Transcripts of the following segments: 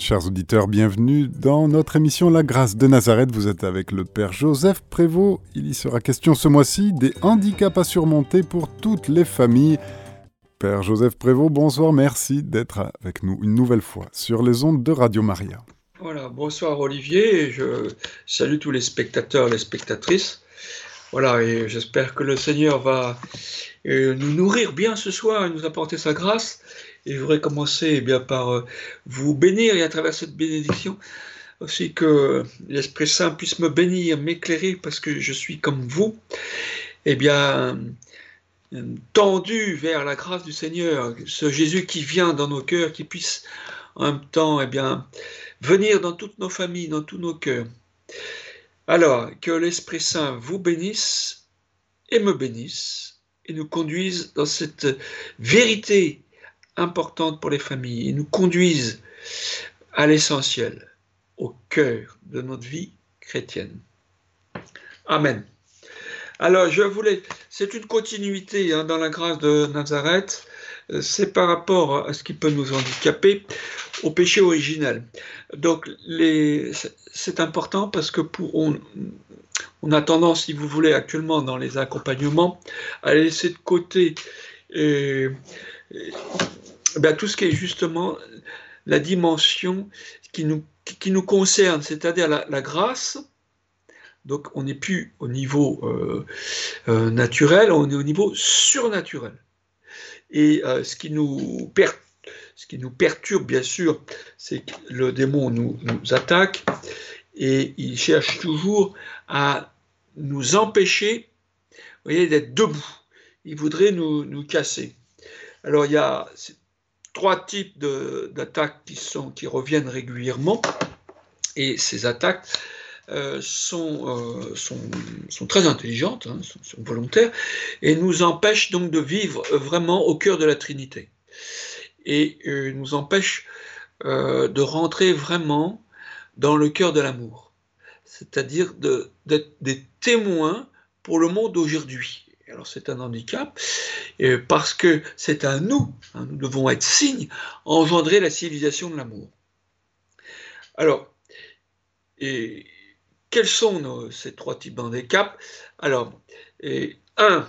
Chers auditeurs, bienvenue dans notre émission La grâce de Nazareth. Vous êtes avec le Père Joseph Prévost. Il y sera question ce mois-ci des handicaps à surmonter pour toutes les familles. Père Joseph Prévost, bonsoir, merci d'être avec nous une nouvelle fois sur les ondes de Radio Maria. Voilà, bonsoir Olivier, je salue tous les spectateurs, les spectatrices. Voilà, et j'espère que le Seigneur va euh, nous nourrir bien ce soir et nous apporter sa grâce. Et je voudrais commencer eh bien, par euh, vous bénir et à travers cette bénédiction aussi que l'Esprit Saint puisse me bénir, m'éclairer parce que je suis comme vous, eh bien, tendu vers la grâce du Seigneur, ce Jésus qui vient dans nos cœurs, qui puisse en même temps eh bien, venir dans toutes nos familles, dans tous nos cœurs. Alors, que l'Esprit Saint vous bénisse et me bénisse et nous conduise dans cette vérité importante pour les familles et nous conduisent à l'essentiel, au cœur de notre vie chrétienne. Amen. Alors, je voulais, c'est une continuité hein, dans la grâce de Nazareth, euh, c'est par rapport à ce qui peut nous handicaper au péché originel. Donc, c'est important parce que pour, on, on, a tendance, si vous voulez, actuellement dans les accompagnements, à laisser de côté et, ben, tout ce qui est justement la dimension qui nous, qui nous concerne, c'est-à-dire la, grâce. Donc on n'est plus au niveau euh, euh, naturel, on est au niveau surnaturel. Et euh, ce, qui nous ce qui nous perturbe, bien sûr, c'est que le démon nous, nous attaque et il cherche toujours à nous empêcher d'être debout. Il voudrait nous, nous casser. Alors il y a trois types d'attaques qui, reviennent régulièrement. Et ces attaques euh, sont, euh, sont, très intelligentes, hein, sont, volontaires, et nous empêchent donc de vivre vraiment au cœur de la Trinité. Et euh, nous empêchent de rentrer vraiment dans le cœur de l'amour, c'est-à-dire d'être des témoins pour le monde d'aujourd'hui alors c'est un handicap, parce que c'est à nous, hein, nous devons être signes, engendrer la civilisation de l'amour. Alors, et quels sont ces trois types d'handicap Alors, un,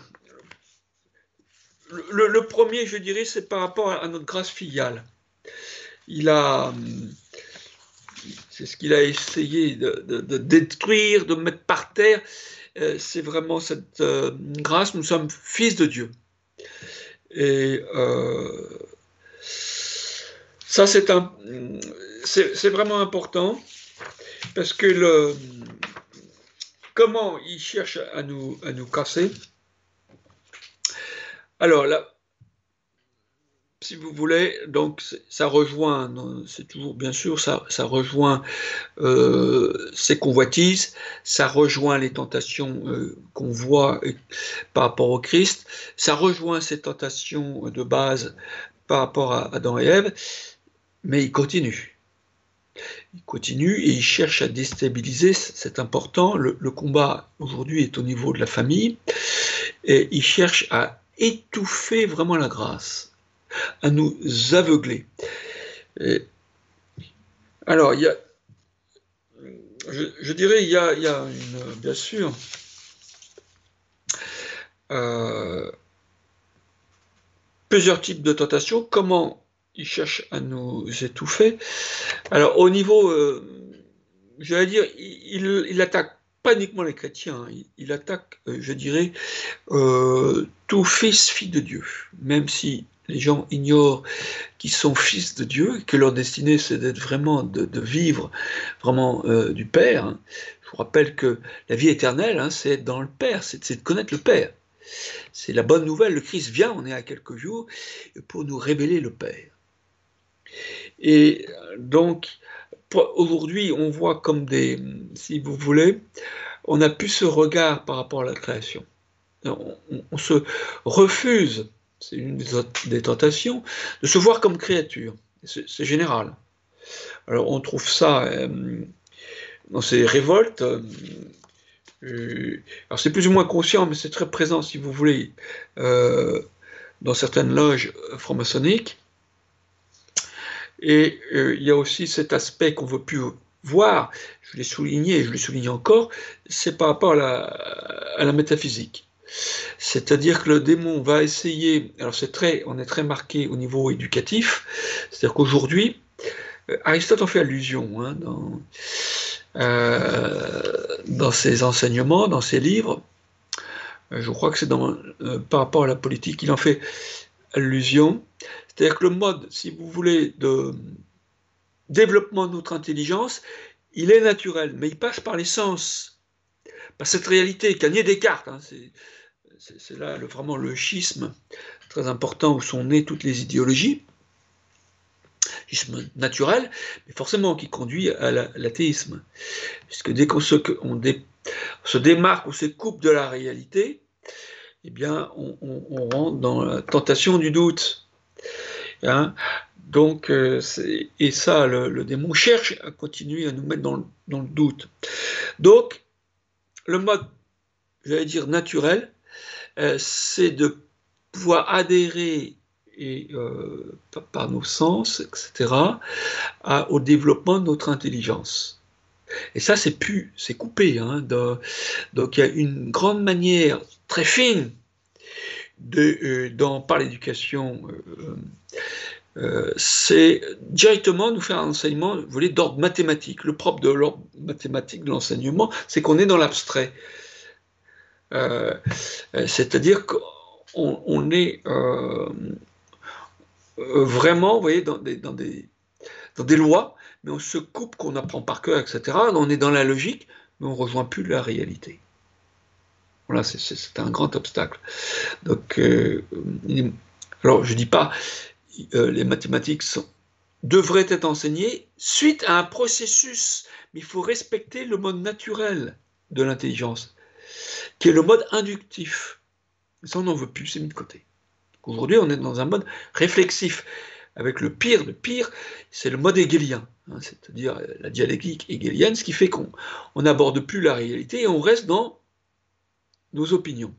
le, premier, je dirais, c'est par rapport à, notre grâce filiale. Il a, c'est ce qu'il a essayé de, détruire, de mettre par terre, euh, c'est vraiment cette euh, grâce, nous sommes fils de Dieu. Et euh, ça, c'est, vraiment important parce que comment il cherche à nous, à nous casser? Alors là, si vous voulez, donc ça rejoint, c'est toujours bien sûr, ça, ça rejoint euh, ces convoitises, ça rejoint les tentations euh, qu'on voit par rapport au Christ, ça rejoint ces tentations de base par rapport à Adam et Ève, mais il continue. Il continue et il cherche à déstabiliser, c'est important, le combat aujourd'hui est au niveau de la famille, et il cherche à étouffer vraiment la grâce à nous aveugler. alors, il y a, je, dirais, il y a, une, bien sûr, euh, plusieurs types de tentations. Comment il cherche à nous étouffer Alors, au niveau, euh, j'allais dire, il, il, attaque pas uniquement les chrétiens, hein. il, attaque, euh, je dirais, tout fils, fille de Dieu, même si les gens ignorent qu'ils sont fils de Dieu, que leur destinée c'est d'être vraiment, de, vivre vraiment euh, du Père. Hein. Je vous rappelle que la vie éternelle, hein, c'est être dans le Père, c'est de connaître le Père. C'est la bonne nouvelle, le Christ vient, on est à quelques jours, pour nous révéler le Père. Et donc, aujourd'hui, on voit comme des, si vous voulez, on a plus ce regard par rapport à la création. on se refuse c'est une des tentations, de se voir comme créature. C'est général. Alors on trouve ça euh, dans ces révoltes. Euh, euh, alors c'est plus ou moins conscient, mais c'est très présent, si vous voulez, dans certaines loges franc-maçonniques. Et il y a aussi cet aspect qu'on veut plus voir, je l'ai souligné et je le souligne encore, c'est par rapport à la, métaphysique. C'est-à-dire que le démon va essayer, alors c'est très, on est très marqué au niveau éducatif, c'est-à-dire qu'aujourd'hui, euh, Aristote en fait allusion hein, dans, euh, dans ses enseignements, dans ses livres, je crois que c'est par rapport à la politique, il en fait allusion, c'est-à-dire que le mode, si vous voulez, de développement de notre intelligence, il est naturel, mais il passe par les sens, par cette réalité qu'a nié Descartes. Hein, c'est là vraiment le schisme très important où sont nées toutes les idéologies, schisme naturel, mais forcément qui conduit à l'athéisme. Puisque dès qu'on se, se démarque ou se coupe de la réalité, eh bien, on, on rentre dans la tentation du doute. Hein? Donc, euh, et ça, le, démon cherche à continuer à nous mettre dans le, doute. Donc, le mode, j'allais dire, naturel, c'est de pouvoir adhérer euh, par nos sens, etc., au développement de notre intelligence. Et ça, c'est coupé. Hein, donc, il y a une grande manière très fine dans, par l'éducation euh, c'est directement nous faire un enseignement d'ordre mathématique. Le propre de l'ordre mathématique de l'enseignement, c'est qu'on est dans l'abstrait. Euh, euh, c'est-à-dire qu'on est vraiment, vous voyez, dans des, lois, mais on se coupe, qu'on apprend par cœur, etc. On est dans la logique, mais on ne rejoint plus la réalité. Voilà, c'est un grand obstacle. Donc, alors je ne dis pas, euh, les mathématiques devraient être enseignées suite à un processus, mais il faut respecter le mode naturel de l'intelligence, qui est le mode inductif. Ça, on n'en veut plus, c'est mis de côté. Aujourd'hui, on est dans un mode réflexif. Avec le pire de pire, c'est le mode hegelien, hein, c'est-à-dire la dialectique hegelienne, ce qui fait qu'on n'aborde plus la réalité et on reste dans nos opinions.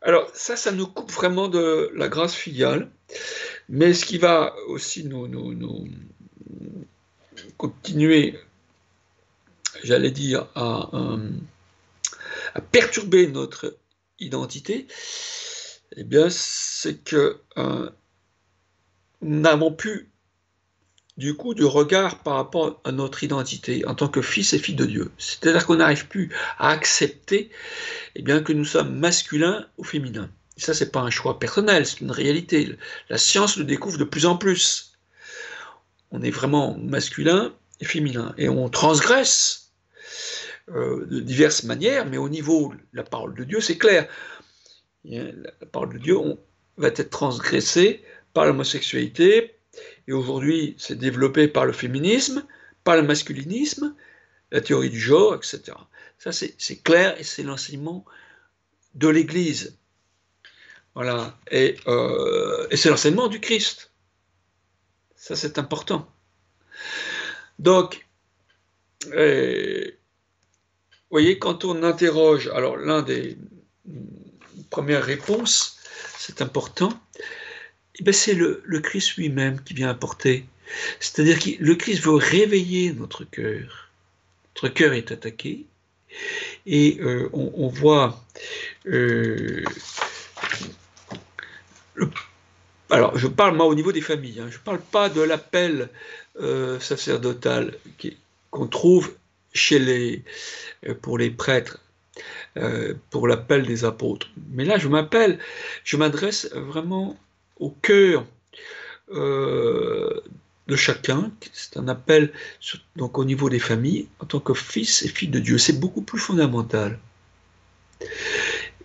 Alors ça, ça nous coupe vraiment de la grâce filiale, mais ce qui va aussi nous, nous, continuer, j'allais dire, à, perturber notre identité, eh bien, c'est que euh, nous n'avons plus du coup du regard par rapport à notre identité en tant que fils et fille de Dieu. C'est-à-dire qu'on n'arrive plus à accepter eh bien, que nous sommes masculins ou féminins. Et ça, c'est pas un choix personnel, c'est une réalité. La science le découvre de plus en plus. On est vraiment masculin et féminin. Et on transgresse euh, de diverses manières, mais au niveau de la parole de Dieu, c'est clair. La parole de Dieu va être transgressée par l'homosexualité, et aujourd'hui c'est développé par le féminisme, par le masculinisme, la théorie du genre, etc. Ça c'est clair et c'est l'enseignement de l'Église. Voilà, et, euh, c'est l'enseignement du Christ. Ça c'est important. Donc, voyez, quand on interroge, alors l'un des premières réponses, c'est important, eh ben, c'est le, Christ lui-même qui vient apporter. C'est-à-dire que le Christ veut réveiller notre cœur. Notre cœur est attaqué. Et euh, on, voit... Euh, alors, je parle moi au niveau des familles. Hein. je ne parle pas de l'appel euh, sacerdotal qu'on trouve chez les, pour les prêtres, pour l'appel des apôtres. Mais là, je m'appelle, je m'adresse vraiment au cœur euh, de chacun. C'est un appel donc au niveau des familles en tant que fils et fille de Dieu. C'est beaucoup plus fondamental.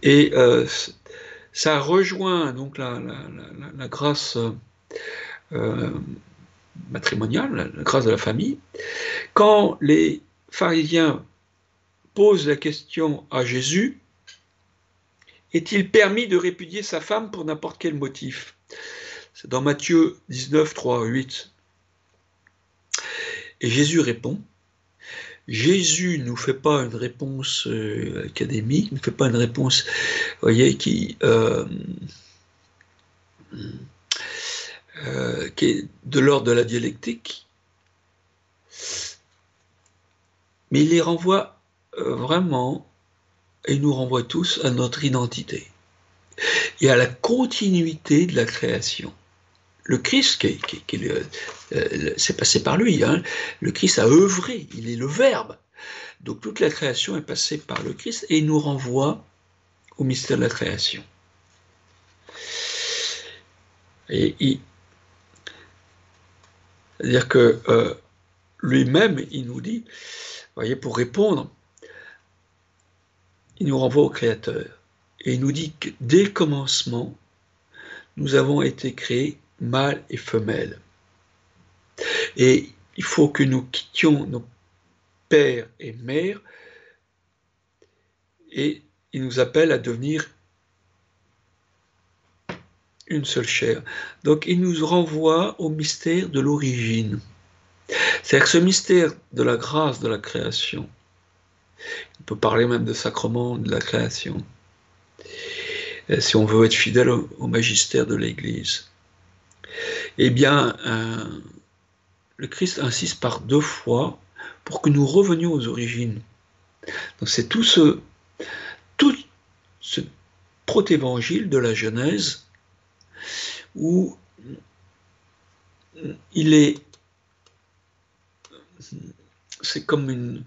Et euh, ça rejoint donc la, grâce euh, matrimoniale, la grâce de la famille. Quand les pharisiens posent la question à Jésus, est-il permis de répudier sa femme pour n'importe quel motif? C'est dans Matthieu 19, 3, 8. Et Jésus répond. Jésus ne nous fait pas une réponse euh, académique, ne fait pas une réponse, voyez, qui, euh, euh, qui est de l'ordre de la dialectique, mais il les renvoie euh, vraiment, et nous renvoie tous à notre identité et à la continuité de la création. Le Christ, qui, euh, c'est passé par lui, hein. le Christ a œuvré, il est le Verbe. Donc toute la création est passée par le Christ et il nous renvoie au mystère de la création. C'est-à-dire que euh, lui-même, il nous dit, voyez, pour répondre, il nous renvoie au Créateur. Et il nous dit que dès le commencement, nous avons été créés mâles et femelles. Et il faut que nous quittions nos pères et mères et il nous appelle à devenir une seule chair. Donc il nous renvoie au mystère de l'origine. C'est-à-dire que ce mystère de la grâce de la création, on peut parler même de sacrement de la création, euh, si on veut être fidèle au, magistère de l'Église. Eh bien, euh, le Christ insiste par deux fois pour que nous revenions aux origines. C'est tout ce, tout ce protévangile de la Genèse où il est c'est comme une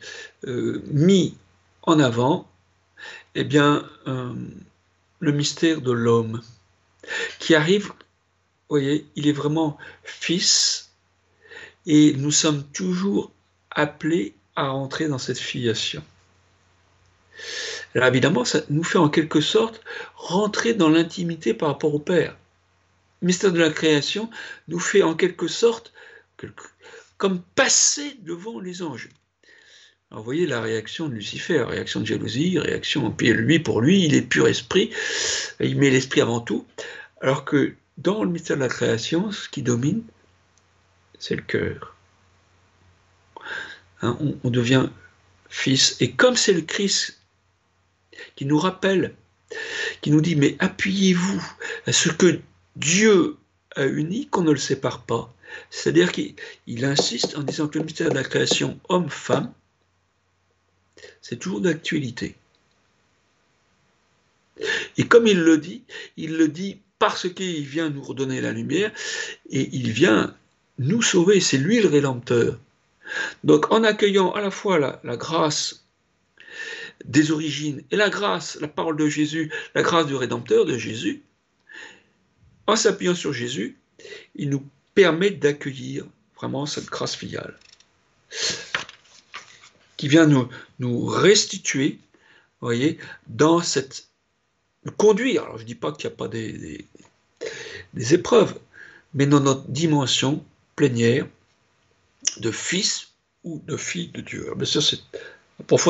euh, mis en avant eh bien euh, le mystère de l'homme qui arrive voyez il est vraiment fils et nous sommes toujours appelés à entrer dans cette filiation. Alors évidemment ça nous fait en quelque sorte rentrer dans l'intimité par rapport au Père. Mystère de la création nous fait en quelque sorte comme passer devant les anges. Alors vous voyez la réaction de Lucifer, réaction de jalousie, réaction, puis lui pour lui, il est pur esprit, il met l'esprit avant tout, alors que dans le mystère de la création, ce qui domine, c'est le cœur. Hein, on, on devient fils, et comme c'est le Christ qui nous rappelle, qui nous dit, mais appuyez-vous à ce que Dieu a uni qu'on ne le sépare pas. C'est-à-dire qu'il insiste en disant que le mystère de la création homme-femme, c'est toujours d'actualité. Et comme il le dit, il le dit parce qu'il vient nous redonner la lumière et il vient nous sauver. C'est lui le rédempteur. Donc en accueillant à la fois la, la grâce des origines et la grâce, la parole de Jésus, la grâce du rédempteur de Jésus, en s'appuyant sur Jésus, il nous permet d'accueillir vraiment cette grâce filiale qui vient nous, nous restituer, voyez, dans cette. nous conduire. Alors je ne dis pas qu'il n'y a pas des, des, épreuves, mais dans notre dimension plénière de fils ou de fille de Dieu. Alors bien sûr, c'est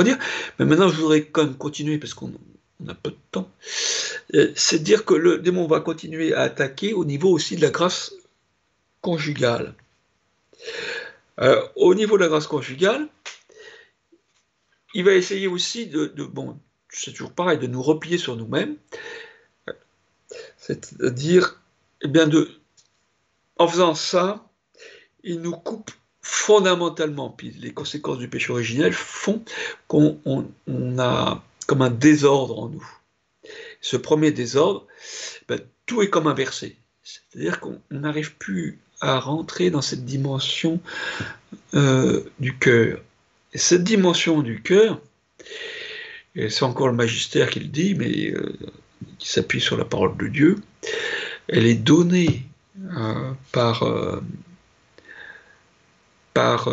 dire, mais maintenant je voudrais quand même continuer parce qu'on on a peu de temps, euh, c'est dire que le démon va continuer à attaquer au niveau aussi de la grâce conjugale. Euh, au niveau de la grâce conjugale, il va essayer aussi de, bon, c'est toujours pareil, de nous replier sur nous-mêmes, c'est-à-dire, eh bien, en faisant ça, il nous coupe fondamentalement, puis les conséquences du péché originel font qu'on a comme un désordre en nous. Ce premier désordre, ben, tout est comme inversé. C'est-à-dire qu'on n'arrive plus à rentrer dans cette dimension euh, du cœur. Et cette dimension du cœur, et c'est encore le magistère qui le dit, mais euh, qui s'appuie sur la parole de Dieu, elle est donnée euh, par, par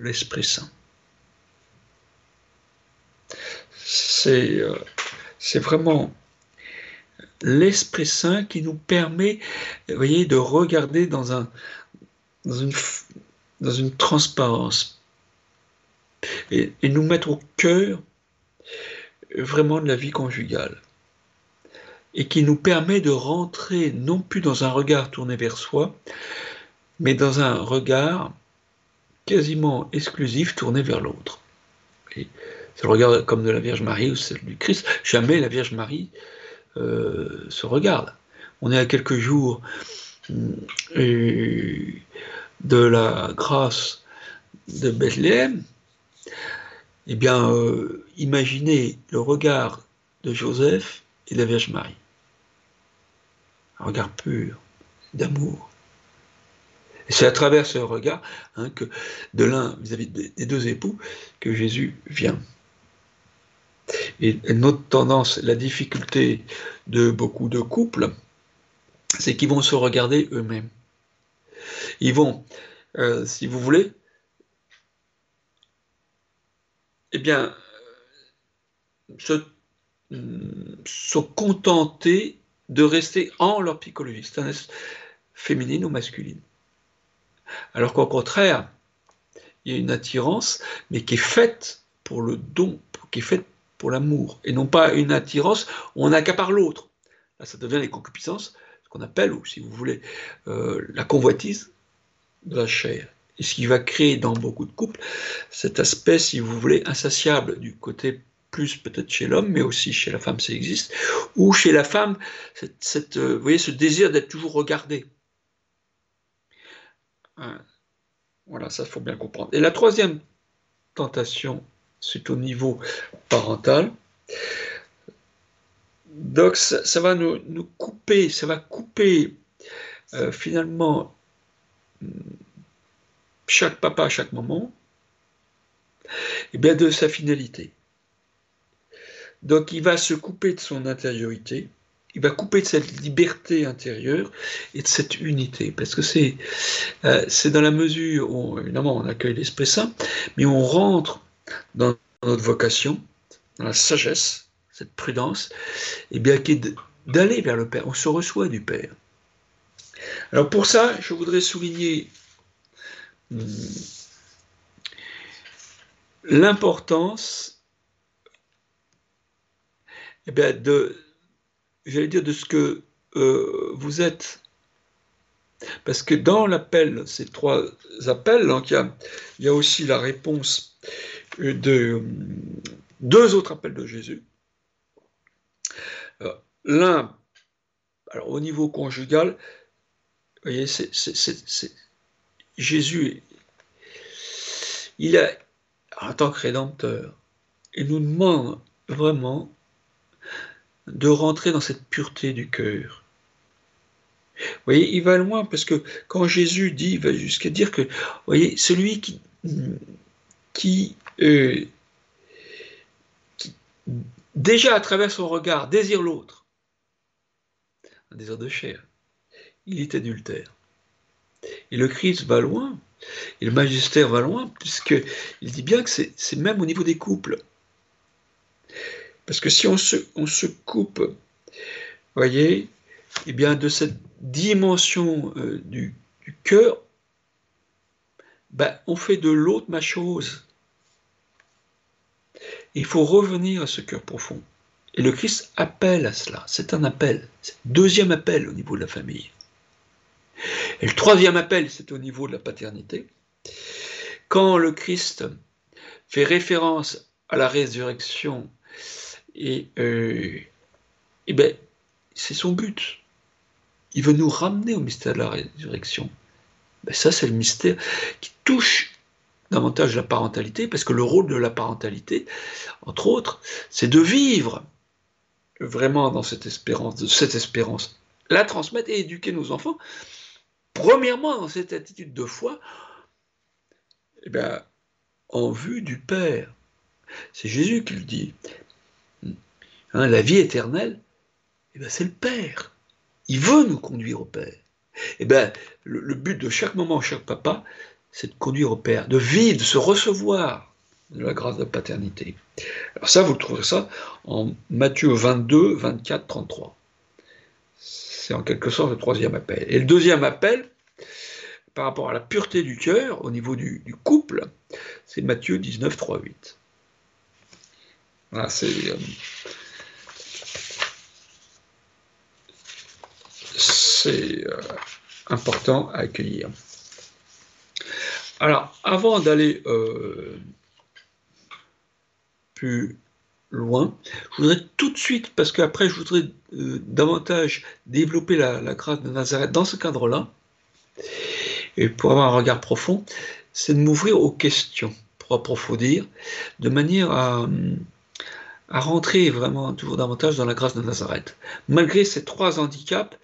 l'Esprit Saint. Euh, c'est vraiment l'Esprit Saint qui nous permet, voyez, de regarder dans, un, dans, une, dans une transparence et, et, nous mettre au cœur vraiment de la vie conjugale et qui nous permet de rentrer non plus dans un regard tourné vers soi, mais dans un regard quasiment exclusif tourné vers l'autre. C'est le regard comme de la Vierge Marie ou celle du Christ. Jamais la Vierge Marie euh, se regarde. On est à quelques jours de la grâce de Bethléem, eh bien, euh, imaginez le regard de Joseph et de la Vierge Marie. Un regard pur, d'amour. C'est à travers ce regard hein, que de l'un vis-à-vis des deux époux que Jésus vient. Et notre tendance, la difficulté de beaucoup de couples, c'est qu'ils vont se regarder eux-mêmes. Ils vont, euh, si vous voulez, eh bien, se, se contenter de rester en leur psychologie, c'est féminine ou masculine. Alors qu'au contraire, il y a une attirance, mais qui est faite pour le don, qui est faite pour l'amour, et non pas une attirance on accapare l'autre. Là, ça devient les concupiscences, ce qu'on appelle, ou si vous voulez, euh, la convoitise de la chair. Et ce qui va créer dans beaucoup de couples cet aspect, si vous voulez, insatiable du côté plus peut-être chez l'homme, mais aussi chez la femme, ça existe, ou chez la femme, cette, euh, vous ce désir d'être toujours regardé. Hein. Voilà, ça faut bien comprendre. Et la troisième tentation, c'est au niveau parental. Donc ça, va nous, couper, ça va couper euh, finalement chaque papa à chaque moment, eh bien de sa finalité. Donc il va se couper de son intériorité, il va couper de cette liberté intérieure et de cette unité, parce que c'est euh, dans la mesure où, évidemment, on accueille l'Esprit Saint, mais on rentre dans notre vocation, dans la sagesse, cette prudence, et eh bien d'aller vers le Père, on se reçoit du Père. Alors pour ça, je voudrais souligner l'importance eh bien, de, j'allais dire, de ce que euh, vous êtes. Parce que dans l'appel, ces trois appels, a, il y a aussi la réponse de deux autres appels de Jésus. Euh, l'un, alors au niveau conjugal, vous voyez, c'est Jésus, il a, en tant que rédempteur, il nous demande vraiment de rentrer dans cette pureté du cœur. Vous voyez, il va loin parce que quand Jésus dit, il va jusqu'à dire que, vous voyez, celui qui, euh, qui déjà à travers son regard désire l'autre, un désir de chair, il est adultère. Et le Christ va loin, et le magistère va loin, puisqu'il dit bien que c'est même au niveau des couples. Parce que si on se, coupe, voyez, eh bien de cette dimension euh, du, cœur, ben, on fait de l'autre ma chose. Il faut revenir à ce cœur profond. Et le Christ appelle à cela. C'est un appel. C'est deuxième appel au niveau de la famille. Et le troisième appel, c'est au niveau de la paternité. Quand le Christ fait référence à la résurrection, et, euh, ben, c'est son but. Il veut nous ramener au mystère de la résurrection. Ben, ça, c'est le mystère qui touche davantage la parentalité, parce que le rôle de la parentalité, entre autres, c'est de vivre vraiment dans cette espérance, de cette espérance, la transmettre et éduquer nos enfants Premièrement, dans cette attitude de foi, eh bien, en vue du Père. C'est Jésus qui le dit. Hein, la vie éternelle, eh c'est le Père. Il veut nous conduire au Père. Eh bien, le, but de chaque moment, chaque papa, c'est de conduire au Père, de vivre, de se recevoir de la grâce de la paternité. Alors ça, vous trouverez ça en Matthieu 22, 24, 33. C'est en quelque sorte le troisième appel. Et le deuxième appel, par rapport à la pureté du cœur, au niveau du, couple, c'est Matthieu 19, 3, 8. Voilà, c'est. Euh, euh, important à accueillir. Alors, avant d'aller euh, plus loin. Je voudrais tout de suite, parce qu'après je voudrais euh, davantage développer la, grâce de Nazareth dans ce cadre-là, et pour avoir un regard profond, c'est de m'ouvrir aux questions, pour approfondir, de manière à, rentrer vraiment toujours davantage dans la grâce de Nazareth. Malgré ces trois handicaps,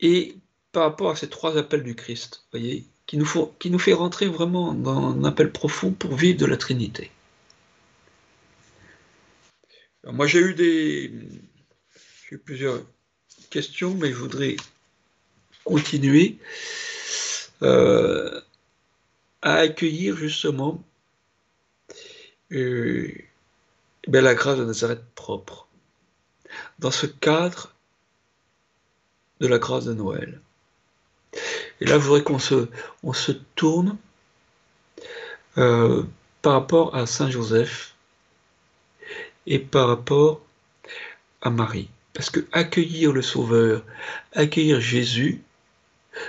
et par rapport à ces trois appels du Christ, voyez, qui nous, fait rentrer vraiment dans un appel profond pour vivre de la Trinité. moi j'ai eu des j'ai eu plusieurs questions, mais je voudrais continuer euh, à accueillir justement euh, ben, la grâce de Nazareth propre. Dans ce cadre de la grâce de Noël. Et là, je voudrais qu'on se, tourne euh, par rapport à Saint Joseph et par rapport à Marie. Parce que accueillir le Sauveur, accueillir Jésus,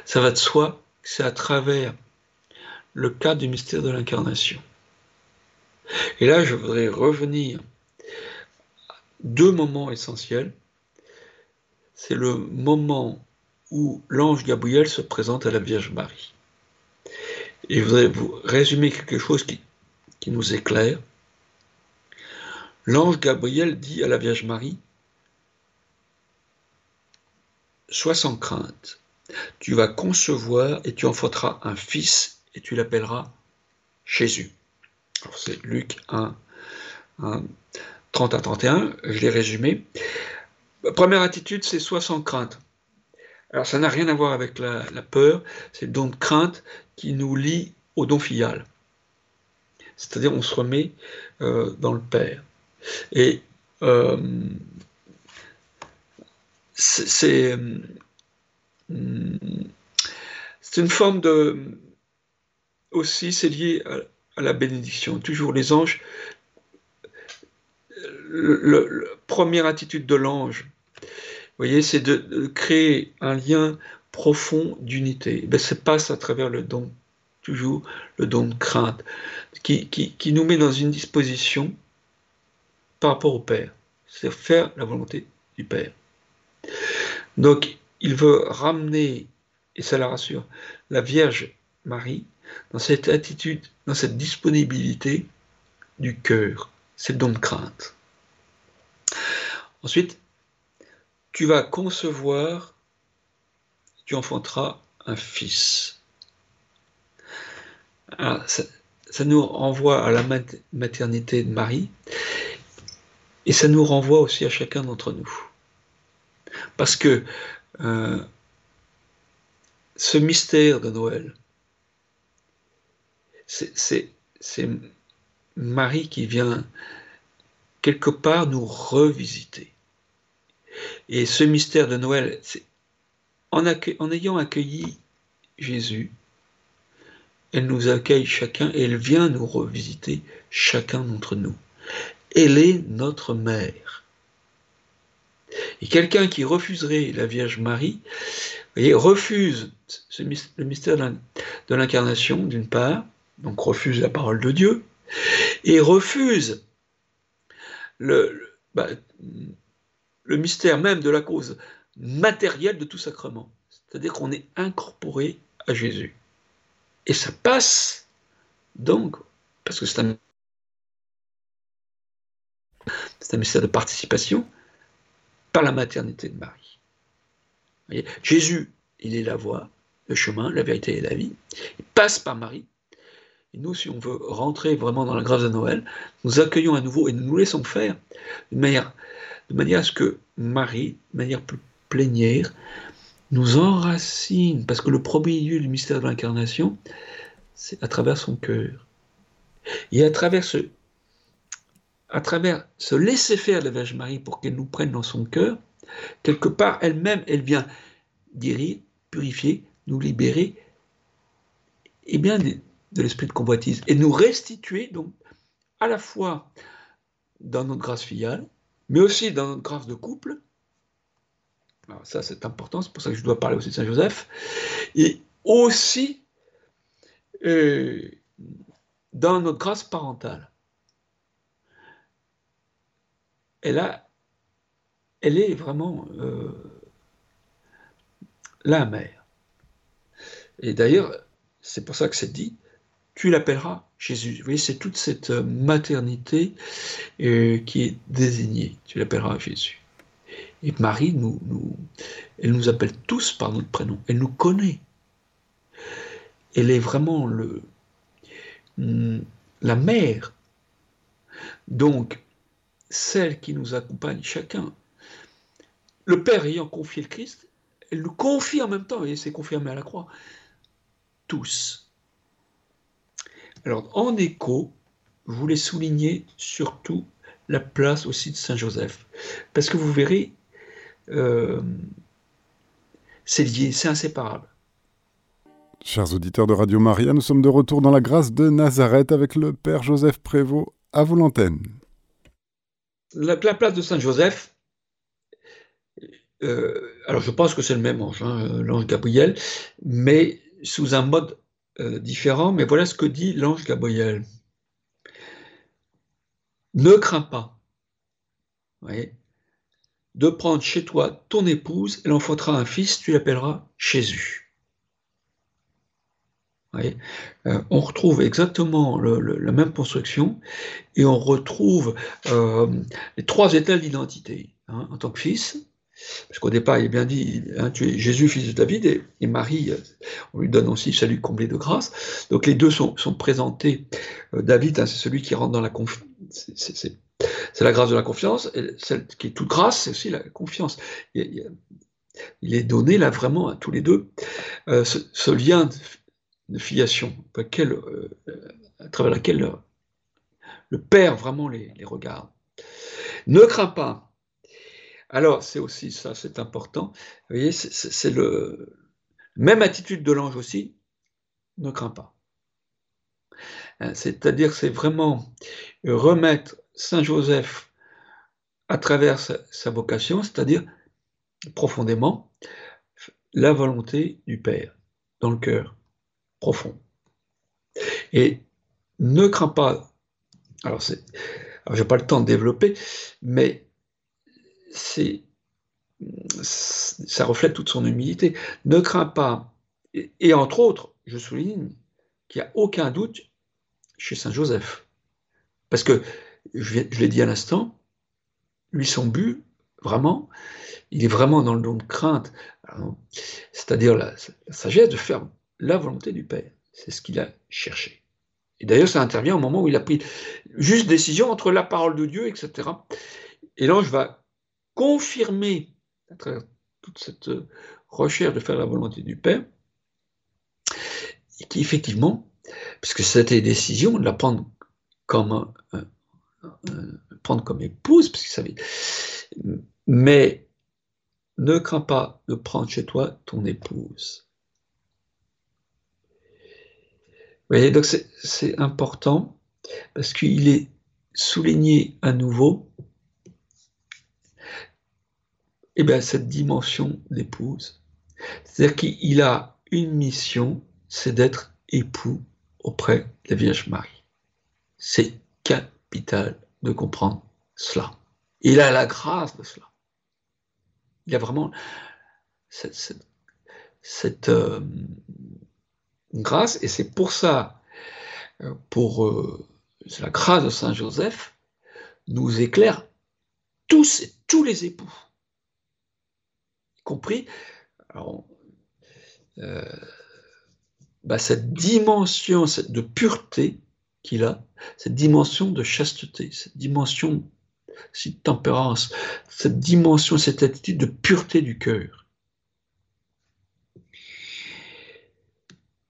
ça va de soi c'est à travers le cadre du mystère de l'incarnation. Et là, je voudrais revenir à deux moments essentiels. C'est le moment où l'ange Gabriel se présente à la Vierge Marie. Et je voudrais vous résumer quelque chose qui, qui nous éclaire. L'ange Gabriel dit à la Vierge Marie, Sois sans crainte, tu vas concevoir et tu enfanteras un fils et tu l'appelleras Jésus c'est Luc 1, 30 à 31, je l'ai résumé. Première attitude, c'est soit sans crainte. Alors ça n'a rien à voir avec la, peur, c'est le don de crainte qui nous lie au don filial. C'est-à-dire on se remet euh, dans le Père. Et euh, c'est c'est une forme de aussi c'est lié à, à la bénédiction. Toujours les anges, la première attitude de l'ange, voyez, c'est de, créer un lien profond d'unité. Ben, ça passe à travers le don, toujours le don de crainte, qui, qui, nous met dans une disposition par rapport au Père, c'est faire la volonté du Père. Donc, il veut ramener, et ça la rassure, la Vierge Marie dans cette attitude, dans cette disponibilité du cœur, c'est donc crainte. Ensuite, tu vas concevoir, tu enfanteras un fils. ça, nous renvoie à la maternité de Marie et ça nous renvoie aussi à chacun d'entre nous. Parce que euh, ce mystère de Noël, c'est Marie qui vient quelque part nous revisiter. Et ce mystère de Noël, en, ayant accueilli Jésus, elle nous accueille chacun et elle vient nous revisiter chacun d'entre nous. Elle est notre mère. Et quelqu'un qui refuserait la Vierge Marie, voyez, refuse le mystère de l'incarnation, d'une part, donc refuse la parole de Dieu, et refuse le, bah, le mystère même de la cause matérielle de tout sacrement. C'est-à-dire qu'on est incorporé à Jésus. Et ça passe donc, parce que c'est un, mystère de participation, par la maternité de Marie. Jésus, il est la voie, le chemin, la vérité et la vie. Il passe par Marie et nous, si on veut rentrer vraiment dans la grâce de Noël, nous accueillons à nouveau et nous nous laissons faire de manière, de manière à ce que Marie, de manière plus plénière, nous enracine, parce que le premier lieu du mystère de l'incarnation, c'est à travers son cœur. Et à travers ce, à travers ce laisser faire la Vierge Marie pour qu'elle nous prenne dans son cœur, quelque part elle-même, elle vient guérir, purifier, nous libérer, et bien de l'esprit de convoitise et nous restituer donc à la fois dans notre grâce filiale, mais aussi dans notre grâce de couple. Ça c'est important, c'est pour ça que je dois parler aussi de Saint Joseph, et aussi euh, dans notre grâce parentale. elle est vraiment euh, la mère. Et d'ailleurs, c'est pour ça que c'est dit, tu l'appelleras Jésus. Vous voyez, c'est toute cette maternité euh, qui est désignée. Tu l'appelleras Jésus. Et Marie, nous, elle nous appelle tous par notre prénom. Elle nous connaît. Elle est vraiment hmm, la mère. Donc, celle qui nous accompagne chacun. Le Père ayant confié le Christ, elle nous confie en même temps, et c'est confirmé à la croix, tous. Alors, en écho, je voulais souligner surtout la place aussi de Saint Joseph, parce que vous verrez, euh, c'est lié, c'est inséparable. Chers auditeurs de Radio Maria, nous sommes de retour dans la grâce de Nazareth avec le Père Joseph Prévost à vous l'antenne. La, place de Saint Joseph, euh, alors je pense que c'est le même ange, hein, l'ange Gabriel, mais sous un mode euh, différent. Mais voilà ce que dit l'ange Gabriel. Ne crains pas. De prendre chez toi ton épouse, elle enfantera un fils, tu l'appelleras Jésus. Euh, on retrouve exactement la même construction et on retrouve euh, les trois états d'identité. Hein, en tant que fils, parce qu'au départ, il est bien dit, hein, tu es Jésus, fils de David, et, Marie, euh, on lui donne aussi salut comblé de grâce. Donc les deux sont, présentés. David, hein, c'est celui qui rentre dans la confiance. C'est la grâce de la confiance, celle qui est toute grâce, c'est aussi la confiance. Il, est donné là vraiment à tous les deux ce, lien de filiation, euh, à travers laquelle le, Père vraiment les, regarde. Ne crains pas. Alors, c'est aussi ça, c'est important. Vous voyez, c'est le même attitude de l'ange aussi. Ne crains pas. Hein, c'est-à-dire, c'est vraiment remettre Saint Joseph à travers sa vocation, c'est-à-dire profondément la volonté du Père dans le cœur profond. Et ne crains pas, alors, je n'ai pas le temps de développer, mais c'est, ça reflète toute son humilité. Ne crains pas, et, entre autres, je souligne qu'il n'y a aucun doute chez Saint Joseph. Parce que, je, l'ai dit à l'instant, lui, son but, vraiment, il est vraiment dans le don de crainte, c'est-à-dire la, la, sagesse de faire la volonté du Père. C'est ce qu'il a cherché. Et d'ailleurs, ça intervient au moment où il a pris juste décision entre la parole de Dieu, etc. Et l'ange va confirmer, à travers toute cette recherche de faire la volonté du Père, qui effectivement, puisque c'était décision de la prendre comme, prendre comme épouse, mais ne crains pas de prendre chez toi ton épouse. voyez, donc c'est important parce qu'il est souligné à nouveau eh bien, cette dimension d'épouse. C'est-à-dire qu'il a une mission, c'est d'être époux auprès de la Vierge Marie. C'est capital de comprendre cela. Il a la grâce de cela. Il a vraiment cette, euh, grâce, et c'est pour ça, euh, pour euh, la grâce de Saint Joseph, nous éclaire tous et tous les époux, compris euh, bah, cette dimension de pureté qu'il a, cette dimension de chasteté, cette dimension de tempérance, cette dimension, cette attitude de pureté du cœur.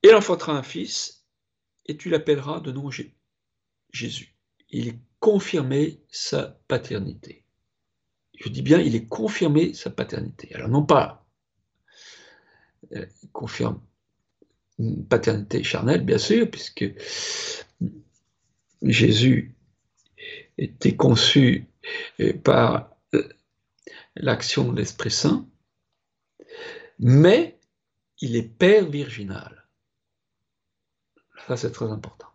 Et enfantera un fils, et tu l'appelleras de nom Jésus. Il confirmé sa paternité. Je dis bien, il est confirmé sa paternité. Alors non pas, euh, confirme une paternité charnelle, bien sûr, puisque Jésus était conçu euh, par euh, l'action de l'Esprit Saint, mais il est Père virginal. Ça, c'est très important.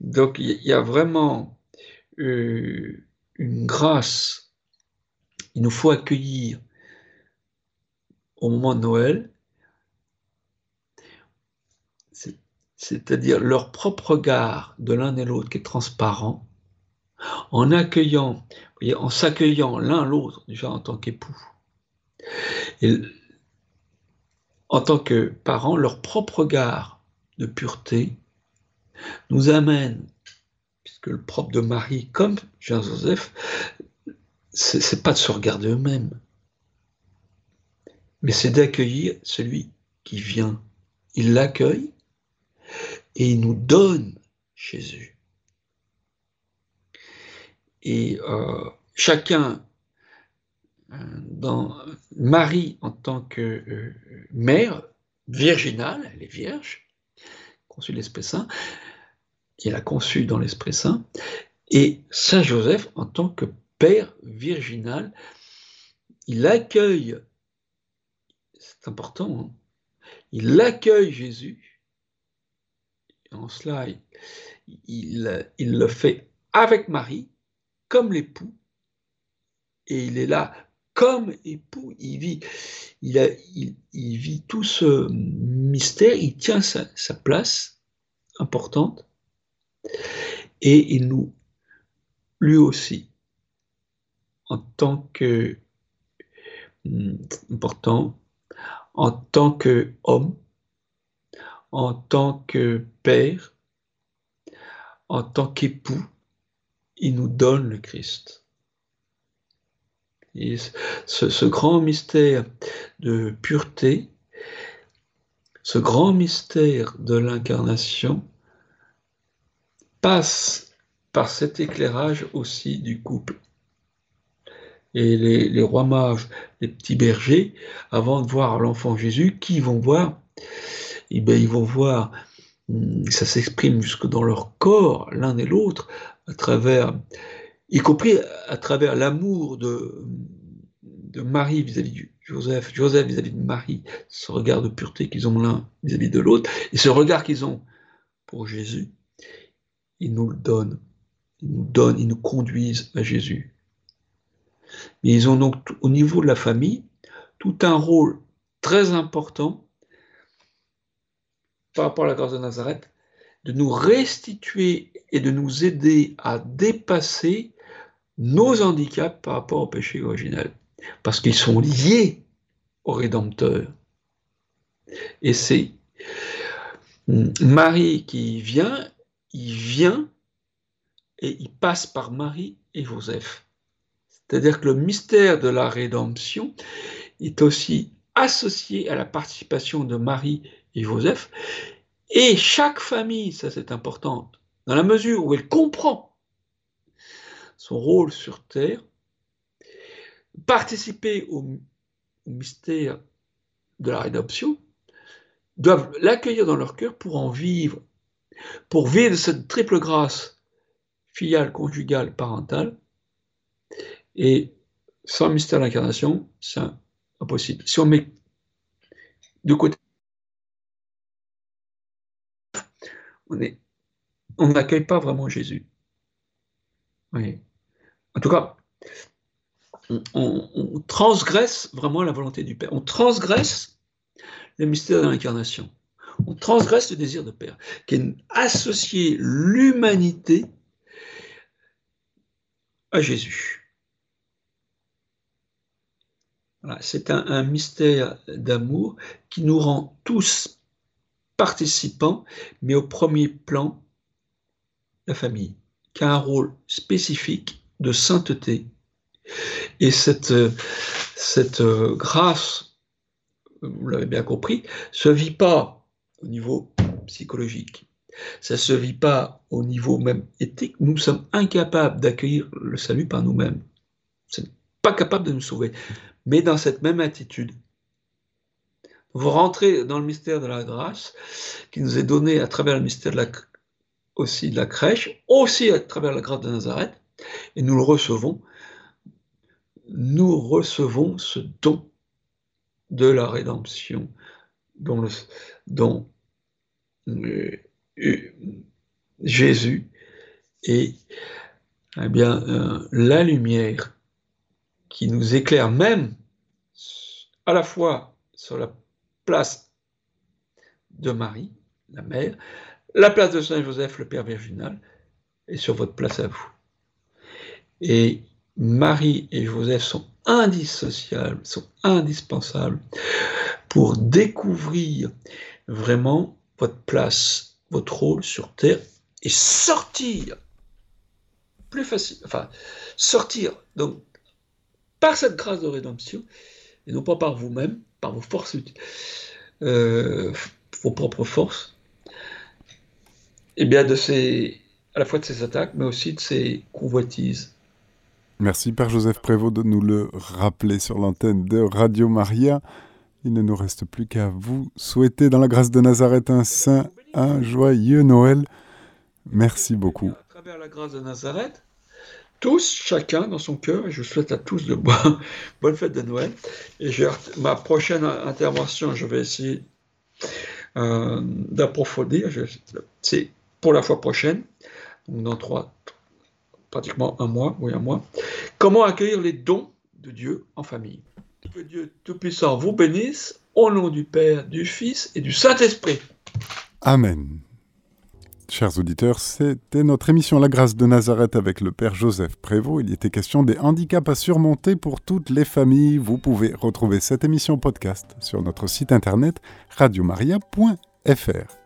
Donc, il y a vraiment euh, une grâce. Il nous faut accueillir au moment de Noël, c'est-à-dire leur propre regard de l'un et l'autre qui est transparent, en accueillant, en s'accueillant l'un l'autre déjà en tant qu'époux. En tant que parents, leur propre regard de pureté nous amène, puisque le propre de Marie comme Jean-Joseph, c'est pas de se regarder eux-mêmes, mais c'est d'accueillir celui qui vient. Il l'accueille et il nous donne Jésus. Et euh, chacun, euh, dans Marie en tant que euh, mère virginale, elle est vierge, conçue l'Esprit Saint, il a conçu dans l'Esprit Saint, et Saint Joseph en tant que père virginal, il accueille, c'est important, hein, il accueille Jésus, en cela, il, le fait avec Marie, comme l'époux, et il est là comme époux, il vit, tout ce mystère, il tient sa place importante, et il nous, lui aussi, en tant que hmm, important, en tant qu'homme, en tant que père, en tant qu'époux, il nous donne le Christ. Ce, grand mystère de pureté, ce grand mystère de l'incarnation passe par cet éclairage aussi du couple. Et les, rois mages, les petits bergers, avant de voir l'enfant Jésus, qui vont voir? Eh bien, ils vont voir, hmm, ça s'exprime jusque dans leur corps, l'un et l'autre, à travers, y compris à travers l'amour de, de Marie vis-à-vis de Joseph, Joseph vis-à-vis de Marie, ce regard de pureté qu'ils ont l'un vis-à-vis de l'autre, et ce regard qu'ils ont pour Jésus, ils nous le donnent. Ils nous donnent, ils nous conduisent à Jésus. Mais ils ont donc au niveau de la famille tout un rôle très important par rapport à la grâce de Nazareth, de nous restituer et de nous aider à dépasser nos handicaps par rapport au péché originel, parce qu'ils sont liés au Rédempteur. Et c'est Marie qui vient, il vient et il passe par Marie et Joseph. C'est-à-dire que le mystère de la rédemption est aussi associé à la participation de Marie et Joseph. Et chaque famille, ça c'est important, dans la mesure où elle comprend son rôle sur Terre, participer au, mystère de la rédemption, doivent l'accueillir dans leur cœur pour en vivre, pour vivre cette triple grâce filiale, conjugale, parentale, et sans mystère de l'incarnation, c'est impossible. Si on met de côté, on n'accueille pas vraiment Jésus. En tout cas, on, transgresse vraiment la volonté du Père. On transgresse le mystère de l'incarnation. On transgresse le désir de Père, qui est associé l'humanité à Jésus c'est un, mystère d'amour qui nous rend tous participants, mais au premier plan, la famille, qui a un rôle spécifique de sainteté. Et cette, cette grâce, vous l'avez bien compris, se vit pas au niveau psychologique. Ça ne se vit pas au niveau même éthique. Nous sommes incapables d'accueillir le salut par nous-mêmes. C'est pas capable de nous sauver mais dans cette même attitude. Vous rentrez dans le mystère de la grâce qui nous est donné à travers le mystère de la, aussi de la crèche, aussi à travers la grâce de Nazareth, et nous le recevons. Nous recevons ce don de la rédemption dont, Jésus est eh bien, euh, la lumière qui nous éclaire même à la fois sur la place de Marie, la mère, la place de Saint Joseph, le Père virginal, et sur votre place à vous. Et Marie et Joseph sont indissociables, sont indispensables pour découvrir vraiment votre place, votre rôle sur Terre et sortir plus facile, enfin sortir donc par cette grâce de rédemption et non pas par vous-même, par vos forces, euh, vos propres forces, et bien de ces, à la fois de ces attaques, mais aussi de ces convoitises. Merci Père Joseph Prévost de nous le rappeler sur l'antenne de Radio Maria. Il ne nous reste plus qu'à vous souhaiter dans la grâce de Nazareth un saint, un joyeux Noël. Merci beaucoup. À travers la grâce de Nazareth, tous, chacun dans son cœur, et je souhaite à tous de bonnes fêtes de Noël. Et ma prochaine intervention, je vais essayer euh, d'approfondir, c'est pour la fois prochaine, donc dans trois, pratiquement un mois, oui un mois, comment accueillir les dons de Dieu en famille? Que Dieu Tout-Puissant vous bénisse, au nom du Père, du Fils et du Saint-Esprit. Amen. Chers auditeurs, c'était notre émission La grâce de Nazareth avec le Père Joseph Prévost. Il était question des handicaps à surmonter pour toutes les familles. Vous pouvez retrouver cette émission podcast sur notre site internet radiomaria.fr.